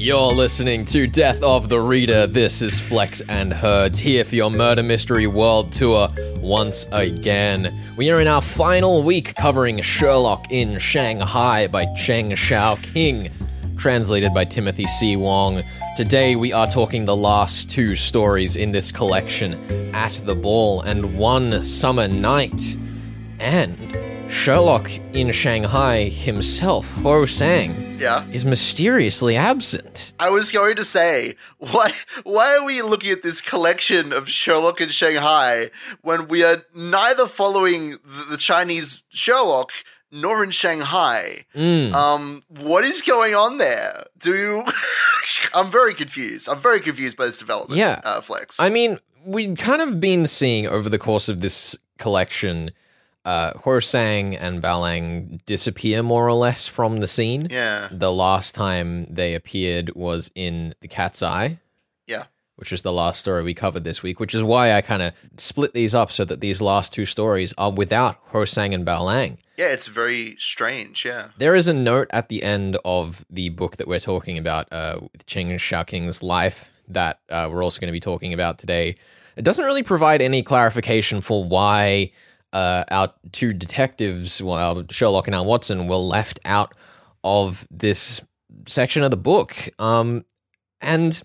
You're listening to Death of the Reader. This is Flex and Herds here for your Murder Mystery World Tour once again. We are in our final week covering Sherlock in Shanghai by Cheng Xiaoqing, translated by Timothy C. Wong. Today we are talking the last two stories in this collection At the Ball and One Summer Night. And Sherlock in Shanghai himself, Huo Sang, Yeah. is mysteriously absent. I was going to say, why why are we looking at this collection of Sherlock in Shanghai when we are neither following the, the Chinese Sherlock nor in Shanghai? Mm. Um, what is going on there? Do you? I'm very confused. I'm very confused by this development. Yeah. uh, Flex. I mean, we've kind of been seeing over the course of this collection uh, Huo Sang and Bao Lang disappear more or less from the scene. yeah, The last time they appeared was in The Cat's Eye, yeah, which is the last story we covered this week, which is why I kind of split these up so that these last two stories are without Huo Sang and Balang. yeah. It's very strange. Yeah, There is a note at the end of the book that we're talking about, uh, with Cheng Xiaoqing's life, that uh, we're also going to be talking about today. It doesn't really provide any clarification for why uh, our two detectives, well, Sherlock and Al Watson, were left out of this section of the book. Um, and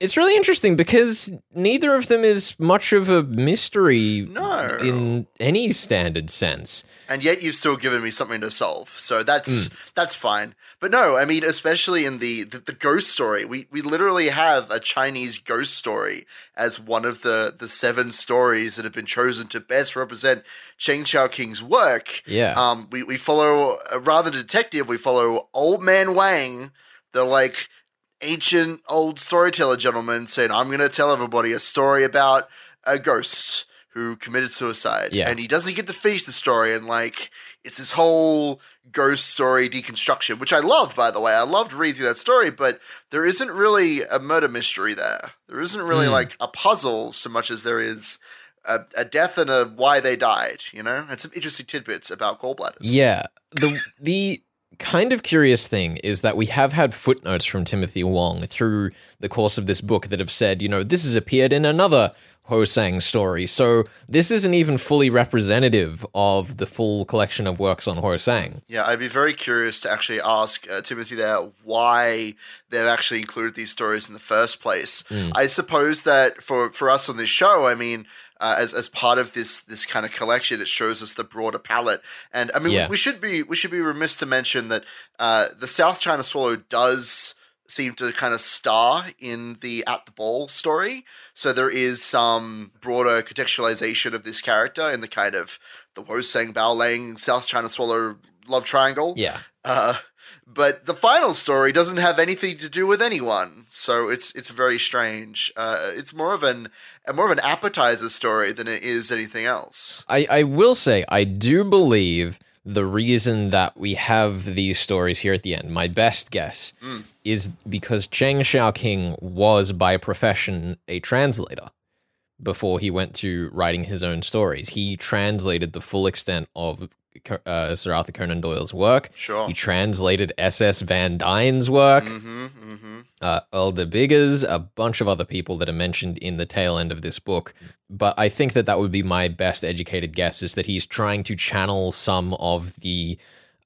it's really interesting because neither of them is much of a mystery no. in any standard sense. and yet you've still given me something to solve. So that's Hmm. that's fine. But no, I mean, especially in the, the the ghost story, we we literally have a Chinese ghost story as one of the the seven stories that have been chosen to best represent Cheng Xiaoqing's work. Yeah. Um, we we follow uh, rather detective, we follow Old Man Wang, the like ancient old storyteller gentleman, saying, "I'm going to tell everybody a story about a ghost." Who committed suicide? Yeah. and he doesn't get to finish the story, and like it's this whole ghost story deconstruction, which I love, by the way. I loved reading through that story, but there isn't really a murder mystery there. There isn't really Hmm. like a puzzle so much as there is a, a death and a why they died, you know? And some interesting tidbits about gallbladders. Yeah. The the kind of curious thing is that we have had footnotes from Timothy Wong through the course of this book that have said, you know, this has appeared in another Huo Sang story. So this isn't even fully representative of the full collection of works on Huo Sang. Yeah, I'd be very curious to actually ask uh, Timothy there why they've actually included these stories in the first place. Hmm. I suppose that for for us on this show, I mean, uh, as as part of this this kind of collection, it shows us the broader palette. And I mean, Yeah. we, we should be we should be remiss to mention that uh, the South China Swallow does seem to kind of star in the at the ball story. So there is some broader contextualization of this character in the kind of the Huo Sang Bao Lang South China Swallow love triangle. Yeah. Uh, but the final story doesn't have anything to do with anyone, so it's it's very strange. Uh, it's more of an more of an appetizer story than it is anything else. I, I will say, I do believe the reason that we have these stories here at the end, my best guess, is because Cheng Xiaoqing was by profession a translator before he went to writing his own stories. He translated the full extent of uh, Sir Arthur Conan Doyle's work. Sure. He translated S.S. Van Dyne's work Mm-hmm. Mm-hmm. Uh, Earl Biggers, a bunch of other people that are mentioned in the tail end of this book. But I think that that would be my best educated guess is that he's trying to channel some of the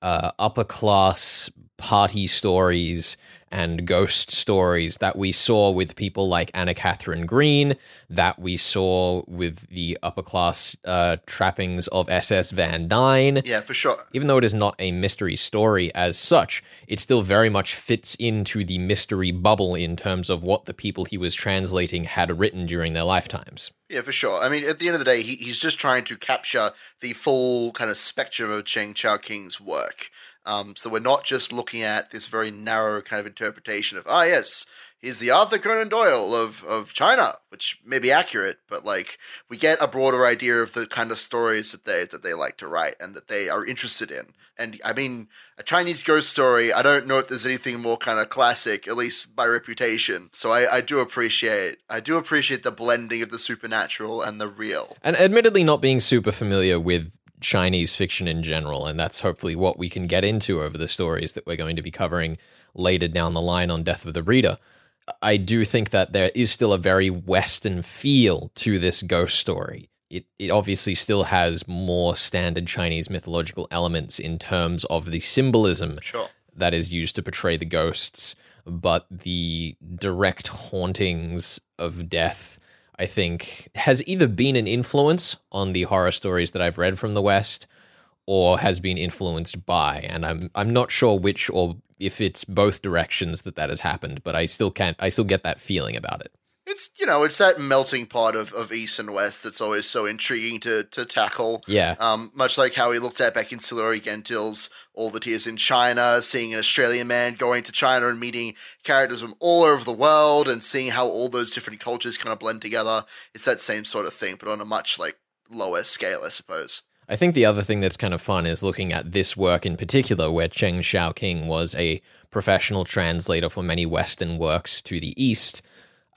uh, upper class party stories and ghost stories that we saw with people like Anna Katharine Green, that we saw with the upper class uh, trappings of SS Van Dyne Yeah, for sure. even though it is not a mystery story as such, it still very much fits into the mystery bubble in terms of what the people he was translating had written during their lifetimes. Yeah, for sure. I mean, at the end of the day, he, he's just trying to capture the full kind of spectrum of Cheng Xiaoqing's work. Um, so we're not just looking at this very narrow kind of interpretation of, ah, yes, he's the Arthur Conan Doyle of, of China, which may be accurate, but like we get a broader idea of the kind of stories that they that they like to write and that they are interested in. And I mean, a Chinese ghost story. I don't know if there's anything more kind of classic, at least by reputation. So I, I do appreciate I do appreciate the blending of the supernatural and the real. And admittedly, not being super familiar with Chinese fiction in general, and that's hopefully what we can get into over the stories that we're going to be covering later down the line on Death of the Reader. I do think that there is still a very Western feel to this ghost story. It, it obviously still has more standard Chinese mythological elements in terms of the symbolism Sure. that is used to portray the ghosts, but the direct hauntings of death, I think, has either been an influence on the horror stories that I've read from the West or has been influenced by. And I'm I'm not sure which or if it's both directions that that has happened, but I still can't I still get that feeling about it. It's you know, it's that melting pot of, of East and West that's always so intriguing to to tackle. Yeah. Um, much like how we looked at back in Sulari Gentill's All the Tears in China, seeing an Australian man going to China and meeting characters from all over the world and seeing how all those different cultures kind of blend together. It's that same sort of thing, but on a much like lower scale, I suppose. I think the other thing that's kind of fun is looking at this work in particular, where Cheng Xiaoqing was a professional translator for many Western works to the East.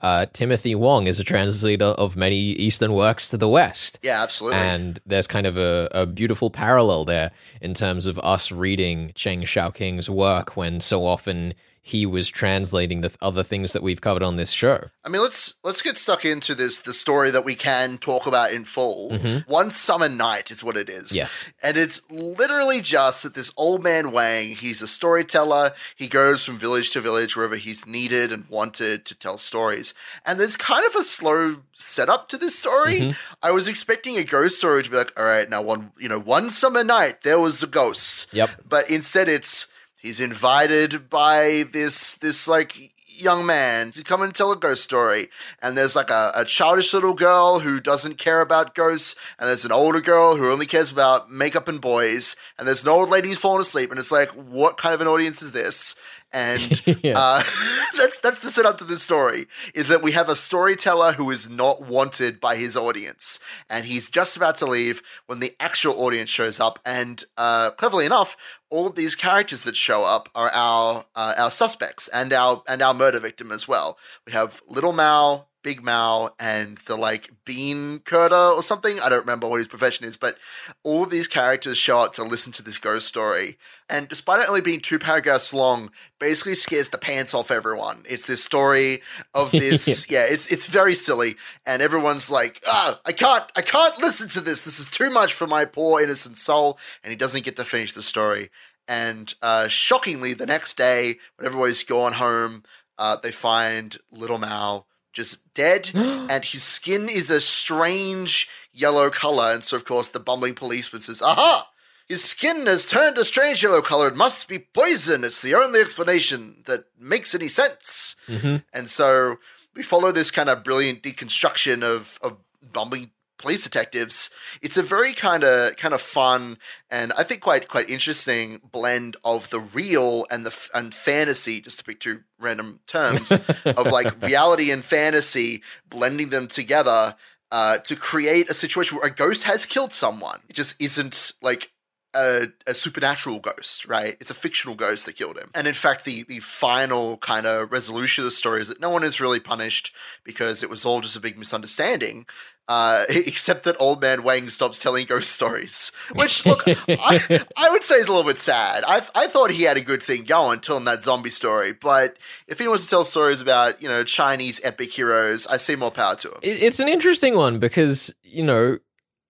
Uh, Timothy Wong is a translator of many Eastern works to the West. Yeah, absolutely. And there's kind of a, a beautiful parallel there in terms of us reading Cheng Xiaoqing's work when so often he was translating the other things that we've covered on this show. I mean, let's let's get stuck into this the story that we can talk about in full. Mm-hmm. One summer night is what it is. Yes. And it's literally just that this old man Wang, he's a storyteller. He goes from village to village wherever he's needed and wanted to tell stories. And there's kind of a slow setup to this story. Mm-hmm. I was expecting a ghost story to be like, all right, now one, you know, one summer night there was a ghost. Yep. But instead it's he's invited by this this like young man to come and tell a ghost story. And there's like a, a childish little girl who doesn't care about ghosts. And there's an older girl who only cares about makeup and boys. And there's an old lady who's fallen asleep. And it's like what kind of an audience is this and Yeah. uh, that's that's the setup to this story is that we have a storyteller who is not wanted by his audience. And he's just about to leave when the actual audience shows up. And uh, cleverly enough all of these characters that show up are our uh, our suspects and our and our murder victim as well. We have little mao Big Mao and the like bean curder or something. I don't remember what his profession is, but all of these characters show up to listen to this ghost story. And despite it only being two paragraphs long, basically scares the pants off everyone. It's this story of this, yeah, it's it's very silly, and everyone's like, ah, I can't, I can't listen to this. This is too much for my poor innocent soul. And he doesn't get to finish the story. And uh, shockingly, the next day, when everybody's gone home, uh, they find little Mao just dead, and his skin is a strange yellow color. And so, of course, the bumbling policeman says, "Aha! His skin has turned a strange yellow color. It must be poison. It's the only explanation that makes any sense." Mm-hmm. And so we follow this kind of brilliant deconstruction of of bumbling police detectives. It's a very kind of kind of fun and I think quite quite interesting blend of the real and the f- and fantasy. Just to pick two random terms of like reality and fantasy, blending them together. Uh, to create a situation where a ghost has killed someone. It just isn't like a, a supernatural ghost, right? It's a fictional ghost that killed him. And in fact, the the final kind of resolution of the story is that no one is really punished because it was all just a big misunderstanding. Uh, except that old man Wang stops telling ghost stories, which look, I, I would say is a little bit sad. I I thought he had a good thing going telling that zombie story, but if he wants to tell stories about you know Chinese epic heroes, I see more power to him. It's an interesting one because, you know,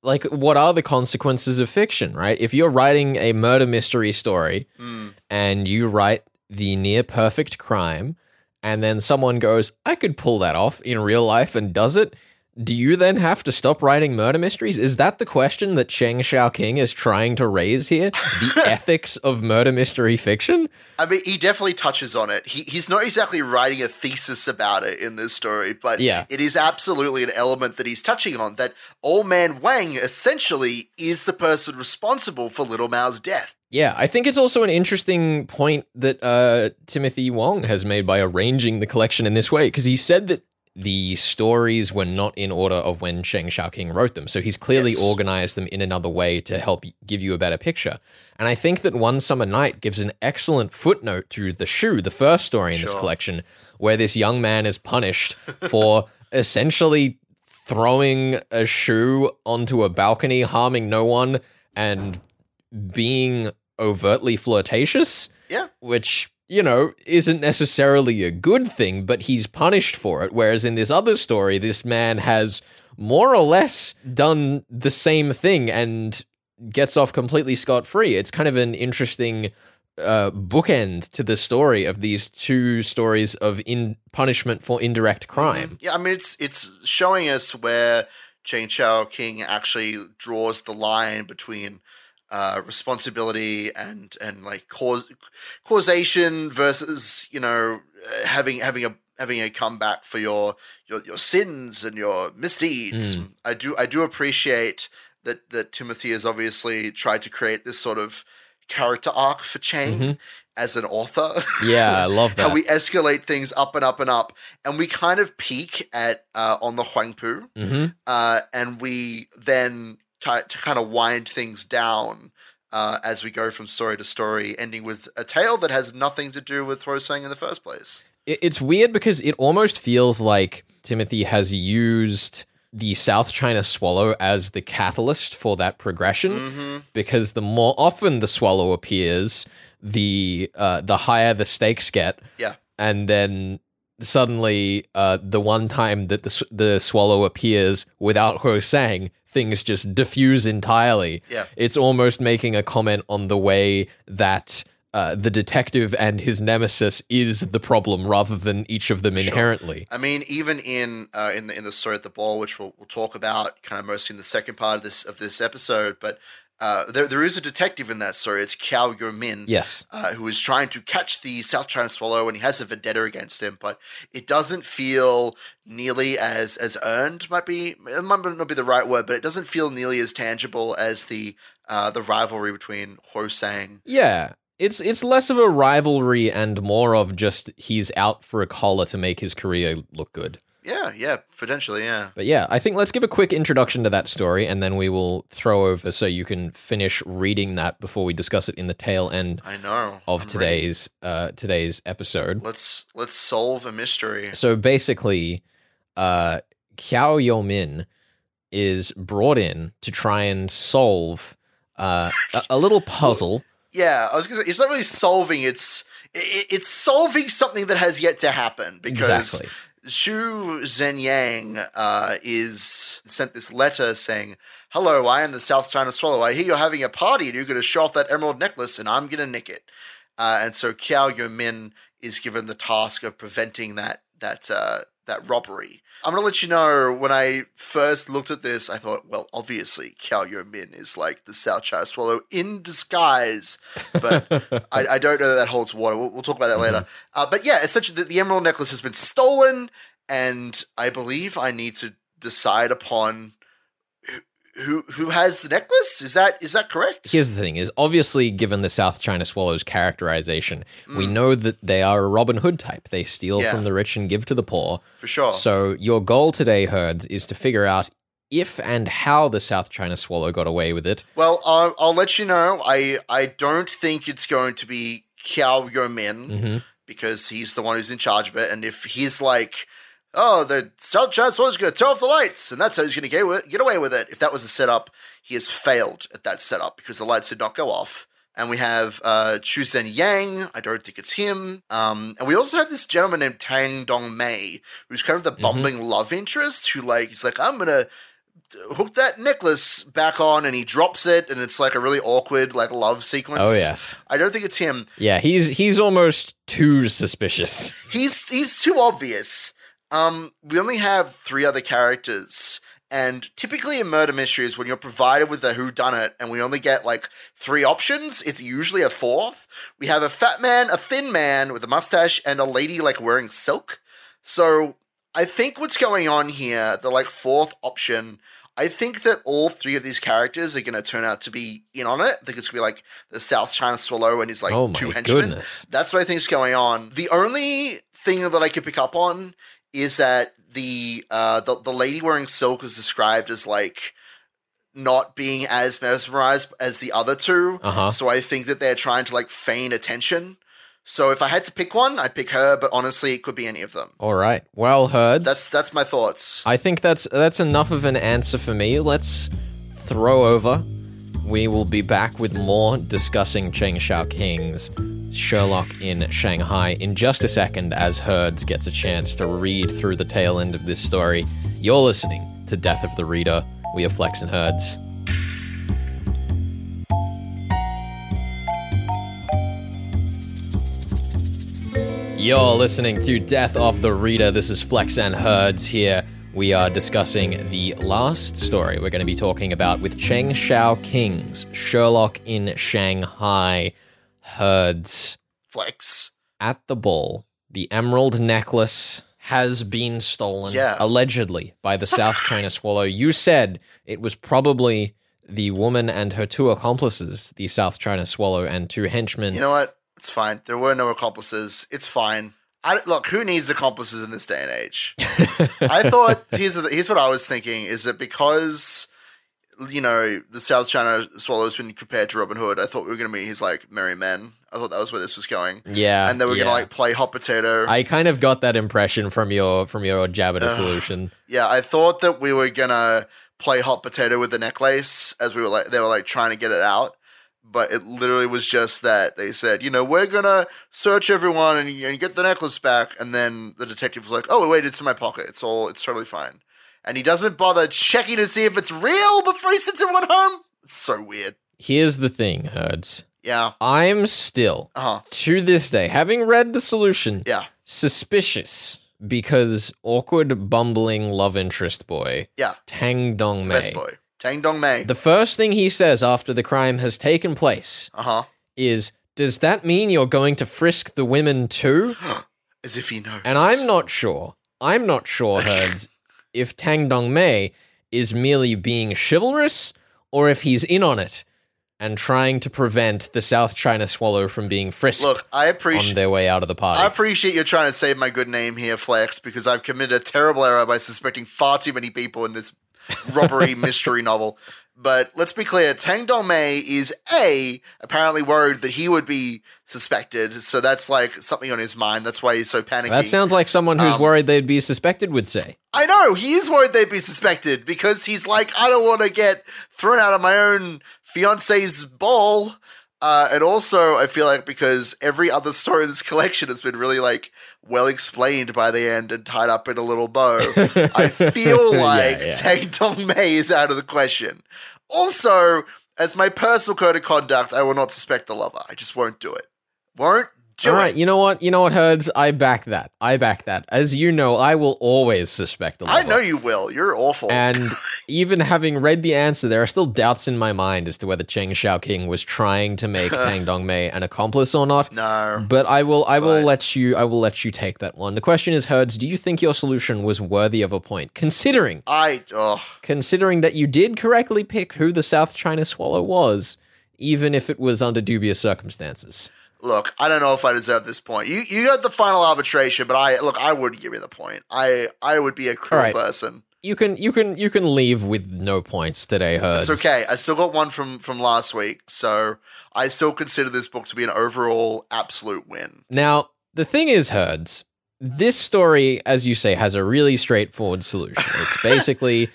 like what are the consequences of fiction, right? If you're writing a murder mystery story mm. and you write the near perfect crime and then someone goes, I could pull that off in real life and does it, do you then have to stop writing murder mysteries? Is that the question that Cheng Xiaoqing is trying to raise here? The ethics of murder mystery fiction? I mean, he definitely touches on it. He, he's not exactly writing a thesis about it in this story, but Yeah. it is absolutely an element that he's touching on. That old man Wang essentially is the person responsible for Little Mao's death. Yeah, I think it's also an interesting point that uh, Timothy Wong has made by arranging the collection in this way, because he said that the stories were not in order of when Cheng Xiaoqing wrote them. So he's clearly Yes. organized them in another way to help give you a better picture. And I think that One Summer Night gives an excellent footnote to The Shoe, the first story in this collection, where this young man is punished for essentially throwing a shoe onto a balcony, harming no one, and being overtly flirtatious, Yeah. which you know isn't necessarily a good thing, but he's punished for it. Whereas in this other story, this man has more or less done the same thing and gets off completely scot free. It's kind of an interesting uh, bookend to the story of these two stories of in punishment for indirect crime. Yeah, I mean it's it's showing us where Chang Xiaoqing actually draws the line between uh, responsibility and and like cause causation versus you know uh, having having a having a comeback for your your, your sins and your misdeeds. I do I do appreciate that that Timothy has obviously tried to create this sort of character arc for Chang as an author. Yeah, I love that. How we escalate things up and up and up, and we kind of peak at uh, on the Huangpu, hmm uh, and we then t- to kind of wind things down uh, as we go from story to story, ending with a tale that has nothing to do with Huo Sang in the first place. It- It's weird because it almost feels like Timothy has used the South China swallow as the catalyst for that progression. Mm-hmm. Because the more often the swallow appears, the uh, the higher the stakes get. Yeah. and then suddenly uh, the one time that the the swallow appears without Huo Sang, things just diffuse entirely. Yeah. It's almost making a comment on the way that uh, the detective and his nemesis is the problem rather than each of them inherently. I mean, even in uh, in the in the story at the ball, which we'll, we'll talk about kind of mostly in the second part of this of this episode, but uh, there there is a detective in that story. It's Qiao Yomin. Yes. uh, who is trying to catch the South China Swallow, and he has a vendetta against him. But it doesn't feel nearly as as earned. Might be it might not be the right word, but it doesn't feel nearly as tangible as the uh, the rivalry between Huo Sang. Yeah. It's it's less of a rivalry and more of just he's out for a collar to make his career look good. Yeah, yeah, potentially, yeah. But yeah, I think let's give a quick introduction to that story and then we will throw over so you can finish reading that before we discuss it in the tail end I know. of I'm today's uh today's episode. Let's let's solve a mystery. So basically, uh Qiao Yomin is brought in to try and solve uh, a, a little puzzle. Yeah, I was gonna say it's not really solving. It's it, it's solving something that has yet to happen because Exactly. Xu Zhenyang uh, is sent this letter saying, "Hello, I am the South China Swallow. I hear you're having a party and you're going to show off that emerald necklace, and I'm going to nick it." Uh, and so Qiao Yomin is given the task of preventing that that uh, that robbery. I'm gonna let you know when I first looked at this, I thought, well, obviously Qiao Yomin is like the South China Swallow in disguise, but I, I don't know that that holds water. We'll, we'll talk about that later. Uh, but yeah, essentially, the, the emerald necklace has been stolen, and I believe I need to decide upon who who, has the necklace. Is that is that correct? Here's the thing: is obviously given the South China Swallows characterization, we know that they are a Robin Hood type. They steal Mm. Yeah. from the rich and give to the poor. for sure. So your goal today, Herds, is to figure out if and how the South China Swallow got away with it. Well, I'll, I'll let you know. I I don't think it's going to be Qiao Yomin hmm because he's the one who's in charge of it. And if he's like, oh, the South China Swallow's going to turn off the lights, and that's how he's going to get with, get away with it. If that was the setup, he has failed at that setup because the lights did not go off. And we have uh, Chu Zhen Yang. I don't think it's him. Um, and we also have this gentleman named Tang Dong Mei, who's kind of the bumbling love interest who, like, he's like, I'm gonna hook that necklace back on, and he drops it, and it's like a really awkward, like, love sequence. Oh yes, I don't think it's him. yeah. He's he's almost too suspicious. He's he's too obvious. Um, we only have three other characters, and typically in murder mysteries, when you're provided with a who done it, and we only get like three options, it's usually a fourth. We have a fat man, a thin man with a mustache, and a lady like wearing silk. So I think what's going on here, the like fourth option. I think that all three of these characters are going to turn out to be in on it. I think it's going to be like the South China Swallow and his like oh two henchmen. goodness. That's what I think is going on. The only thing that I could pick up on is that the uh, the the lady wearing silk is described as like not being as mesmerized as the other two. Uh huh. So I think that they're trying to like feign attention. So if I had to pick one, I'd pick her. But honestly, it could be any of them. All right. Well, heard. That's that's my thoughts. I think that's that's enough of an answer for me. Let's throw over we will be back with more discussing Cheng Xiaoqing's Sherlock in Shanghai in just a second as Herds gets a chance to read through the tail end of this story. You're listening to Death of the Reader. We are Flex and Herds. You're listening to Death of the Reader. This is Flex and Herds here. We are discussing the last story we're going to be talking about with Cheng Xiaoqing's Sherlock in Shanghai. Herds. Flex. At the ball, the emerald necklace has been stolen, Yeah. allegedly, by the South China Swallow. You said it was probably the woman and her two accomplices, the South China Swallow and two henchmen. You know what? It's fine. There were no accomplices. It's fine. I, look, who needs accomplices in this day and age? I thought here's the, here's what I was thinking: is that because you know the South China Swallow has been compared to Robin Hood, I thought we were going to meet his like merry men. I thought that was where this was going, yeah, and they were yeah. going to like play hot potato. I kind of got that impression from your from your jab at a solution. yeah, I thought that we were gonna play hot potato with the necklace as we were like they were like trying to get it out. But it literally was just that they said, you know, we're gonna search everyone and, and get the necklace back, and then the detective was like, "Oh wait, it's in my pocket. It's all, it's totally fine." And he doesn't bother checking to see if it's real before he sends everyone home. It's so weird. Here's the thing, Herds. Yeah. I'm still, Uh huh. to this day, having read the solution, Yeah. suspicious because awkward, bumbling love interest boy, Yeah. Tang Dong Mei. Best boy. Tang Dong Mei. The first thing he says after the crime has taken place Uh huh. is, Does that mean you're going to frisk the women too? As if he knows. And I'm not sure. I'm not sure, Herds, if Tang Dong Mei is merely being chivalrous or if he's in on it and trying to prevent the South China Swallow from being frisked Look, I on appreciate. their way out of the party. I appreciate you trying to save my good name here, Flex, because I've committed a terrible error by suspecting far too many people in this robbery mystery novel. But let's be clear, Tang Dong Mei is A, apparently worried that he would be suspected, so that's like something on his mind. That's why he's so panicky. that sounds like someone who's Um, worried they'd be suspected would say. I know, he is worried they'd be suspected because he's like, I don't want to get thrown out of my own fiance's ball. Uh, and also, I feel like because every other story in this collection has been really like well explained by the end and tied up in a little bow, I feel Yeah, like yeah. Tang Dong Mei is out of the question. Also, as my personal code of conduct, I will not suspect the lover. I just won't do it. Won't do All it. right, you know what? You know what, Herds? I back that. I back that. As you know, I will always suspect the I know you will. You're awful. And even having read the answer, there are still doubts in my mind as to whether Cheng Xiaoqing was trying to make Tang Dongmei an accomplice or not. no. But I will I will But- let you I will let you take that one. The question is, Herds, do you think your solution was worthy of a point? Considering I. Oh. considering that you did correctly pick who the South China Swallow was, even if it was under dubious circumstances. Look, I don't know if I deserve this point. You you got the final arbitration, but I look, I wouldn't give you the point. I I would be a cruel right. person. You can you can you can leave with no points today, Herds. It's okay. I still got one from from last week, so I still consider this book to be an overall absolute win. Now, the thing is, Herds, this story, as you say, has a really straightforward solution. It's basically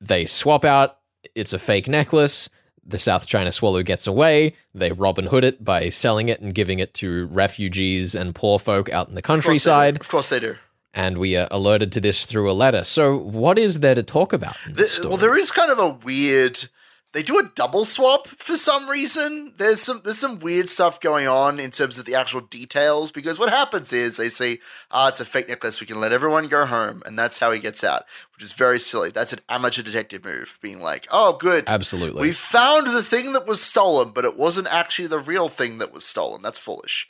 they swap out, it's a fake necklace. The South China Swallow gets away. They Robin Hood it by selling it and giving it to refugees and poor folk out in the Of course they do. countryside. Of course they do. And we are alerted to this through a letter. So, what is there to talk about? In this Th- story? well, there is kind of a weird. They do a double swap for some reason. There's some there's some weird stuff going on in terms of the actual details because what happens is they say, "Ah, it's a fake necklace. We can let everyone go home," and that's how he gets out, which is very silly. That's an amateur detective move, being like, "Oh, good, Absolutely. we found the thing that was stolen, but it wasn't actually the real thing that was stolen. That's foolish."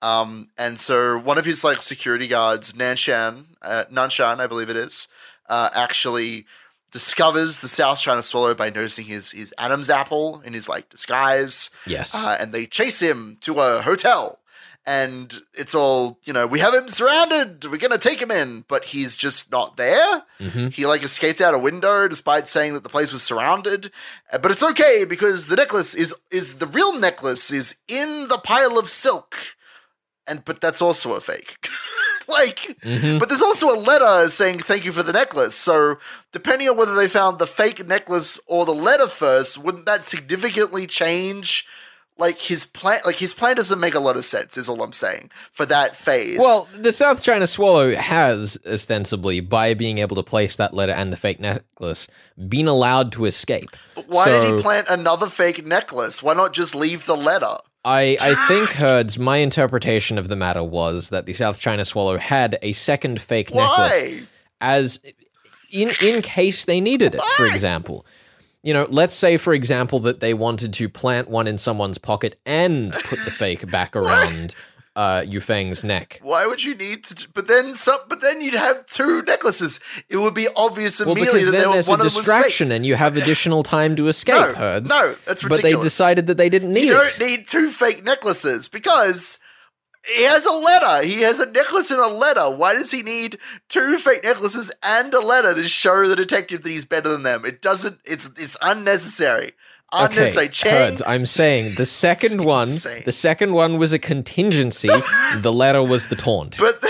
Um, and so one of his like security guards, Nanshan, uh, Nanshan, I believe it is, uh, actually discovers the South China Swallow by noticing his his Adam's apple in his like disguise, yes. uh, and they chase him to a hotel. And it's all you know. We have him surrounded. We're gonna take him in, but he's just not there. Mhm. He like escapes out a window despite saying that the place was surrounded. Uh, But it's okay because the necklace is is the real necklace is in the pile of silk, and but that's also a fake. like, Mm-hmm. but there's also a letter saying thank you for the necklace. So, depending on whether they found the fake necklace or the letter first, wouldn't that significantly change? Like his plan, like his plan doesn't make a lot of sense. Is all I'm saying for that phase. Well, the South China Swallow has ostensibly, by being able to place that letter and the fake necklace, been allowed to escape. why did he plant another fake necklace? Why not just leave the letter? I, I think, Herds, my interpretation of the matter was that the South China Swallow had a second fake necklace as in in case they needed it, for example. You know, let's say, for example, that they wanted to plant one in someone's pocket and put the fake back around uh, Yufeng's neck. Why would you need to? But then, some, but then you'd have two necklaces. It would be obvious Well, immediately that were, there's one a of them was fake. distraction and you have additional time to escape, No, Herds. no, that's ridiculous. But they decided that they didn't need You it. don't need two fake necklaces because he has a letter. He has a necklace and a letter. Why does he need two fake necklaces and a letter to show the detective that he's better than them? It doesn't. It's it's unnecessary. Unnecessary. Okay, Chang, Herds, I'm saying the second one, the second one was a contingency. the letter was the taunt. But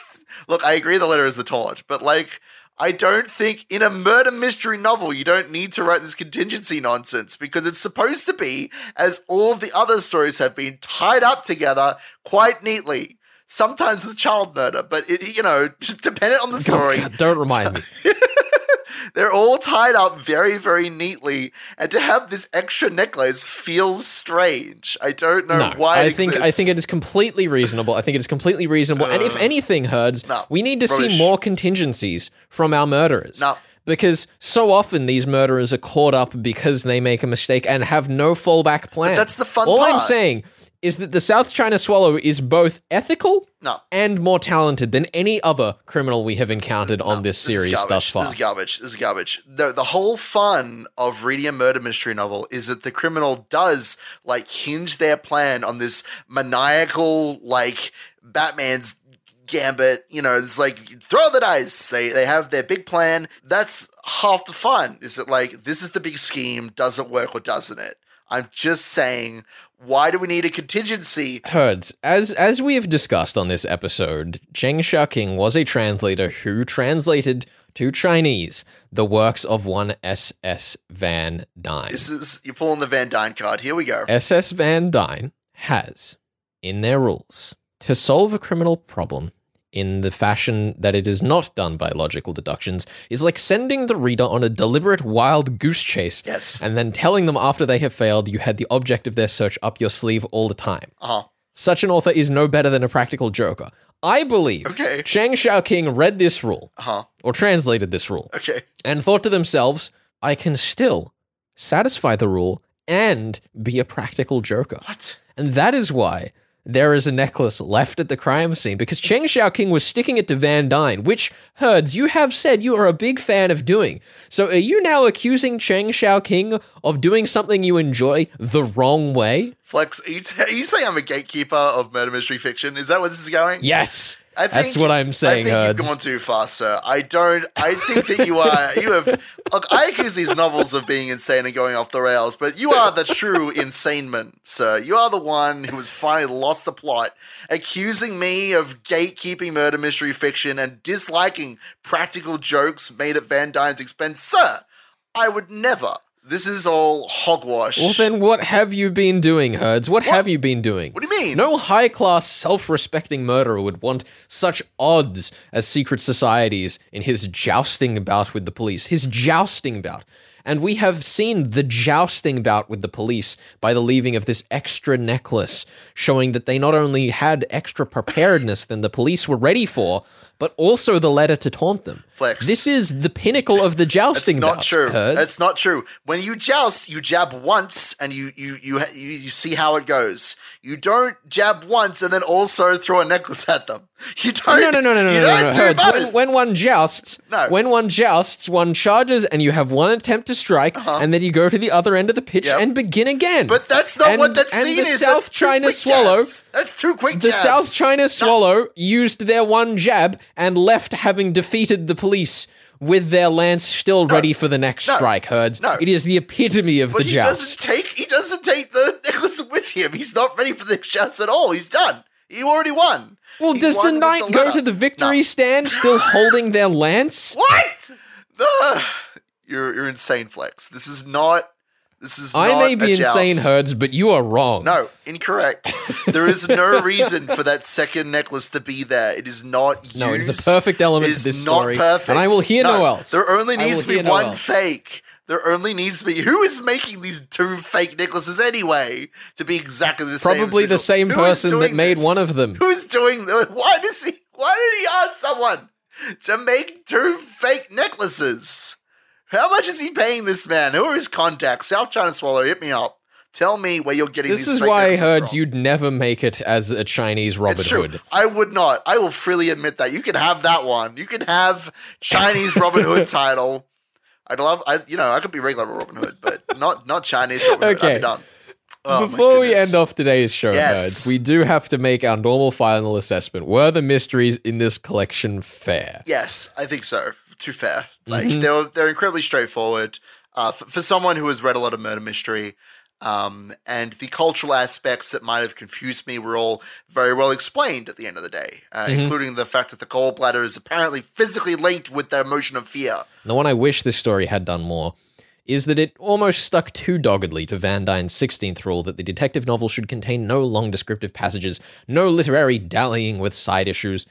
look, I agree the letter is the taunt, but like I don't think in a murder mystery novel you don't need to write this contingency nonsense because it's supposed to be, as all of the other stories have been, tied up together quite neatly. Sometimes with child murder, but it, you know, dependent on the story, God, don't remind me. They're all tied up very, very neatly. And to have this extra necklace feels strange. I don't know No, why. I it think I think it is completely reasonable. I think it is completely reasonable. and if anything, Herds, Uh, no, we need to rubbish. see more contingencies from our murderers. No. Because so often these murderers are caught up because they make a mistake and have no fallback plan. that's the fun All I'm part. saying is that the South China Swallow is both ethical No. and more talented than any other criminal we have encountered on this This series thus far. This is garbage. This is garbage. The the whole fun of reading a murder mystery novel is that the criminal does like hinge their plan on this maniacal like Batman's gambit. You know, it's like throw the dice. They they have their big plan. That's half the fun. Is it like this is the big scheme? Does it work or doesn't it? I'm just saying. Why do we need a contingency? Herds, as as we have discussed on this episode, Cheng Xiaoqing was a translator who translated to Chinese the works of one S.S. Van Dyne. This is you're pulling the Van Dyne card. Here we go. S.S. Van Dyne has, in their rules, to solve a criminal problem in the fashion that it is not done by logical deductions is like sending the reader on a deliberate wild goose chase Yes. and then telling them after they have failed you had the object of their search up your sleeve all the time. Uh huh. Such an author is no better than a practical joker. I believe Okay. Chang Xiaoqing read this rule, Uh huh. or translated this rule, Okay. and thought to themselves, I can still satisfy the rule and be a practical joker. What? And that is why there is a necklace left at the crime scene because Cheng Xiaoqing was sticking it to Van Dyne, which, Herds, you have said you are a big fan of doing. So are you now accusing Cheng Xiaoqing of doing something you enjoy the wrong way? Flex, are you, t- are you saying I'm a gatekeeper of murder mystery fiction? Is that where this is going? Yes. I think, That's what I'm saying, I think Herds. you've gone too far, sir. I don't. I think that you are. You have. Look, I accuse these novels of being insane and going off the rails, but you are the true insaneman, sir. You are the one who has finally lost the plot, accusing me of gatekeeping murder mystery fiction and disliking practical jokes made at Van Dyne's expense, sir. I would never. This is all hogwash. Well, then what have you been doing, Herds? What, have you been doing? What do you mean? No high class, self respecting murderer would want such odds as secret societies in his jousting bout with the police. His jousting bout. And we have seen the jousting bout with the police by the leaving of this extra necklace, showing that they not only had extra preparedness than the police were ready for, but also the letter to taunt them. Flex. This is the pinnacle of the jousting. That's not true. Herds. That's not true. When you joust, you jab once, and you you you you, you see how it goes. You don't jab once and then also throw a necklace at them. You don't. No, no, no, no, no, no, no, no. do Herds, both. when, when one jousts, No. when one jousts, one charges, and you have one attempt to strike, and then you go to the other end of the pitch Uh-huh. Yep. and begin again. but that's not and, what that and scene the is. South That's China Swallow. jabs. That's two quick The jabs. South China No. Swallow used their one jab and left having defeated the police with their lance still ready for the next No. strike, Herds. No. It is the epitome of But the he joust. doesn't take. He doesn't take the necklace with him. He's not ready for the joust at all. He's done. You already won. Well, He does the won with knight go to the victory No. stand still holding their lance? What? The- you're you're insane, Flex. This is not. This is. I may be joust. insane, Herds, but you are wrong. No, incorrect. there is no reason for that second necklace to be there. It is not used. No, it is a perfect element to this not story, perfect. and I will hear no else. There only needs to be no one else. fake. There only needs to be. Who is making these two fake necklaces anyway? To be exactly the same. Probably the same Who person that made this? one of them. Who's doing? The, why does he? Why did he ask someone to make two fake necklaces? How much is he paying this man? Who are his contacts? South China Swallow, hit me up. Tell me where you're getting This these is why I heard from. you'd never make it as a Chinese Robin It's true. Hood. I would not. I will freely admit that. You can have that one. You can have Chinese Robin Hood title. I'd love. I you know I could be regular Robin Hood, but not not Chinese Robin Hood. Okay. be done. Oh, Before we end off today's show, Yes. Herds, we do have to make our normal final assessment. Were the mysteries in this collection fair? Yes, I think so. Too fair. Like Mm-hmm. they're they're incredibly straightforward. Uh, for, for someone who has read a lot of murder mystery, um, and the cultural aspects that might have confused me were all very well explained at the end of the day, uh, Mm-hmm. including the fact that the gallbladder is apparently physically linked with the emotion of fear. The one I wish this story had done more is that it almost stuck too doggedly to Van Dyne's 16th rule that the detective novel should contain no long descriptive passages, no literary dallying with side issues.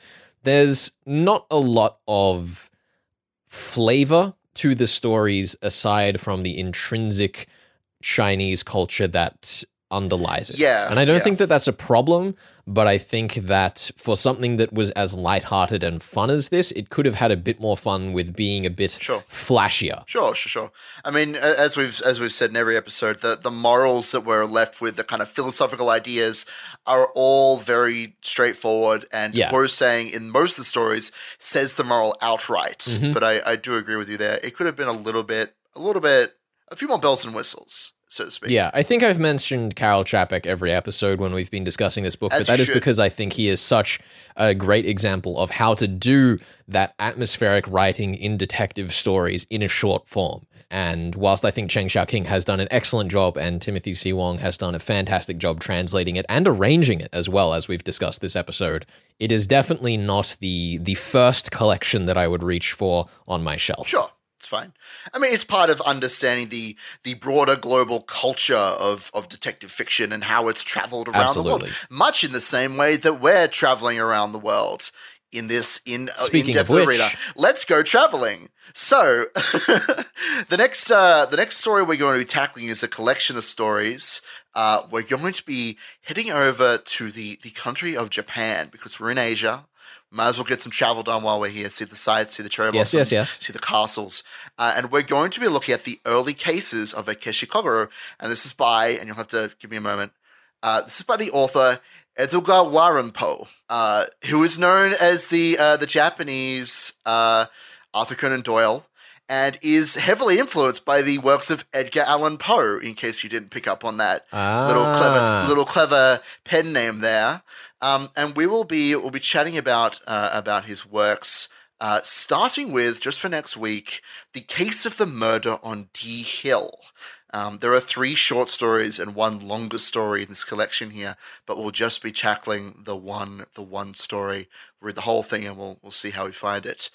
There's not a lot of flavor to the stories aside from the intrinsic Chinese culture that underlies it. Yeah, And I don't yeah. think that that's a problem, but I think that for something that was as lighthearted and fun as this, it could have had a bit more fun with being a bit Sure. flashier. Sure, sure, sure. I mean, as we've as we've said in every episode, the the morals that we're left with, the kind of philosophical ideas, are all very straightforward. And Yeah. we're saying in most of the stories says the moral outright. Mm-hmm. But I, I do agree with you there. It could have been a little bit, a little bit, a few more bells and whistles, so to speak. Yeah, I think I've mentioned Karel Čapek every episode when we've been discussing this book, As but that is should. because I think he is such a great example of how to do that atmospheric writing in detective stories in a short form. And whilst I think Cheng Xiaoqing has done an excellent job and Timothy C. Wong has done a fantastic job translating it and arranging it as well as we've discussed this episode, it is definitely not the the first collection that I would reach for on my shelf. Sure. It's fine. I mean, it's part of understanding the the broader global culture of, of detective fiction and how it's traveled around the world. Much in the same way that we're traveling around the world in this in uh, Speaking in Death of which- Reader. Let's go traveling. So the next uh, the next story we're going to be tackling is a collection of stories. Uh, we're going to be heading over to the the country of Japan because we're in Asia. Might as well get some travel done while we're here. See the sights, see the cherry Yes, blossoms, yes, yes. see the castles. Uh, and we're going to be looking at the early cases of Akechi Kogoro. And this is by, and you'll have to give me a moment, uh, this is by the author Edogawa Ranpo, uh, who is known as the uh, the Japanese uh, Arthur Conan Doyle, and is heavily influenced by the works of Edgar Allan Poe. In case you didn't pick up on that little Ah. clever little clever pen name there. Um, and we will be we'll be chatting about uh, about his works. Uh, starting with just for next week, the case of the murder on D Hill. Um, there are three short stories and one longer story in this collection here, but we'll just be tackling the one the one story. Read the whole thing and we'll we'll see how we find it.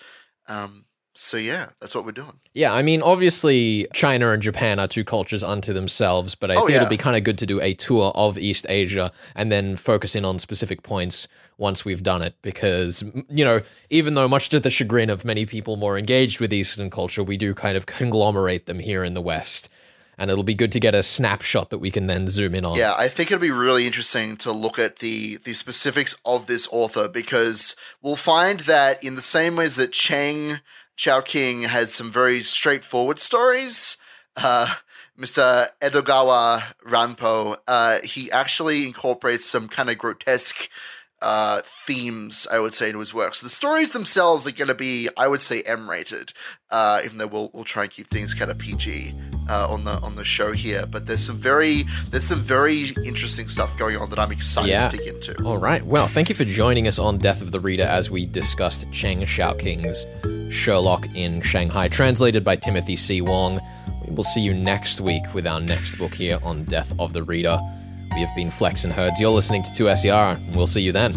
Um, so yeah, that's what we're doing. Yeah, I mean, obviously, China and Japan are two cultures unto themselves, but I Oh, think yeah. it'll be kind of good to do a tour of East Asia and then focus in on specific points once we've done it. Because, you know, even though much to the chagrin of many people more engaged with Eastern culture, we do kind of conglomerate them here in the West. And it'll be good to get a snapshot that we can then zoom in on. Yeah, I think it'll be really interesting to look at the the specifics of this author because we'll find that in the same ways that Cheng Xiaoqing has some very straightforward stories, uh, Mr. Edogawa Ranpo, uh, he actually incorporates some kind of grotesque uh, themes, I would say, into his work. So the stories themselves are going to be, I would say, M-rated, uh, even though we'll we'll try and keep things kind of PG uh, on the on the show here. But there's some very there's some very interesting stuff going on that I'm excited Yeah. to dig into. All right. Well, thank you for joining us on Death of the Reader as we discussed Cheng Xiaoqing's Sherlock in Shanghai, translated by Timothy C. Wong. We will see you next week with our next book here on Death of the Reader. We have been Flex and Herds. You're listening to 2SER, and we'll see you then.